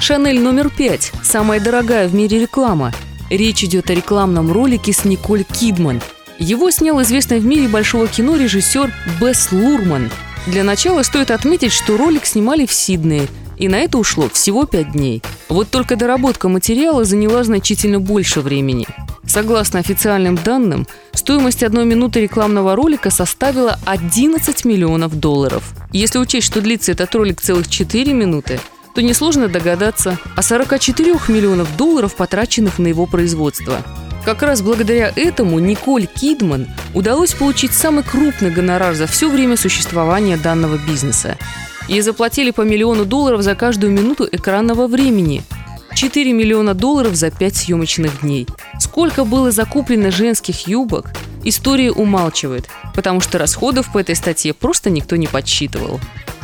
Шанель номер пять – самая дорогая в мире реклама. Речь идет о рекламном ролике с Николь Кидман. Его снял известный в мире большого кино режиссер Бесс Лурман. Для начала стоит отметить, что ролик снимали в Сиднее, и на это ушло всего пять дней. Вот только доработка материала заняла значительно больше времени. Согласно официальным данным, стоимость одной минуты рекламного ролика составила 11 миллионов долларов. Если учесть, что длится этот ролик целых 4 минуты, то несложно догадаться о 44 миллионов долларов, потраченных на его производство. Как раз благодаря этому Николь Кидман удалось получить самый крупный гонорар за все время существования данного бизнеса. Ей заплатили по миллиону долларов за каждую минуту экранного времени – 4 миллиона долларов за 5 съемочных дней. Сколько было закуплено женских юбок, история умалчивает, потому что расходов по этой статье просто никто не подсчитывал.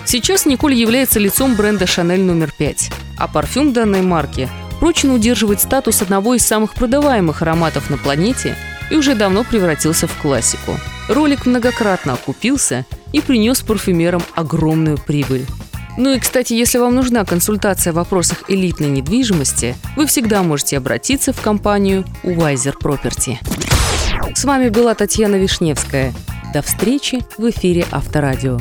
Сейчас Николь является лицом бренда Шанель номер 5, а парфюм данной марки прочно удерживает статус одного из самых продаваемых ароматов на планете и уже давно превратился в классику. Ролик многократно окупился и принес парфюмерам огромную прибыль. Ну и, кстати, если вам нужна консультация в вопросах элитной недвижимости, вы всегда можете обратиться в компанию Wiser Property. С вами была Татьяна Вишневская. До встречи в эфире Авторадио.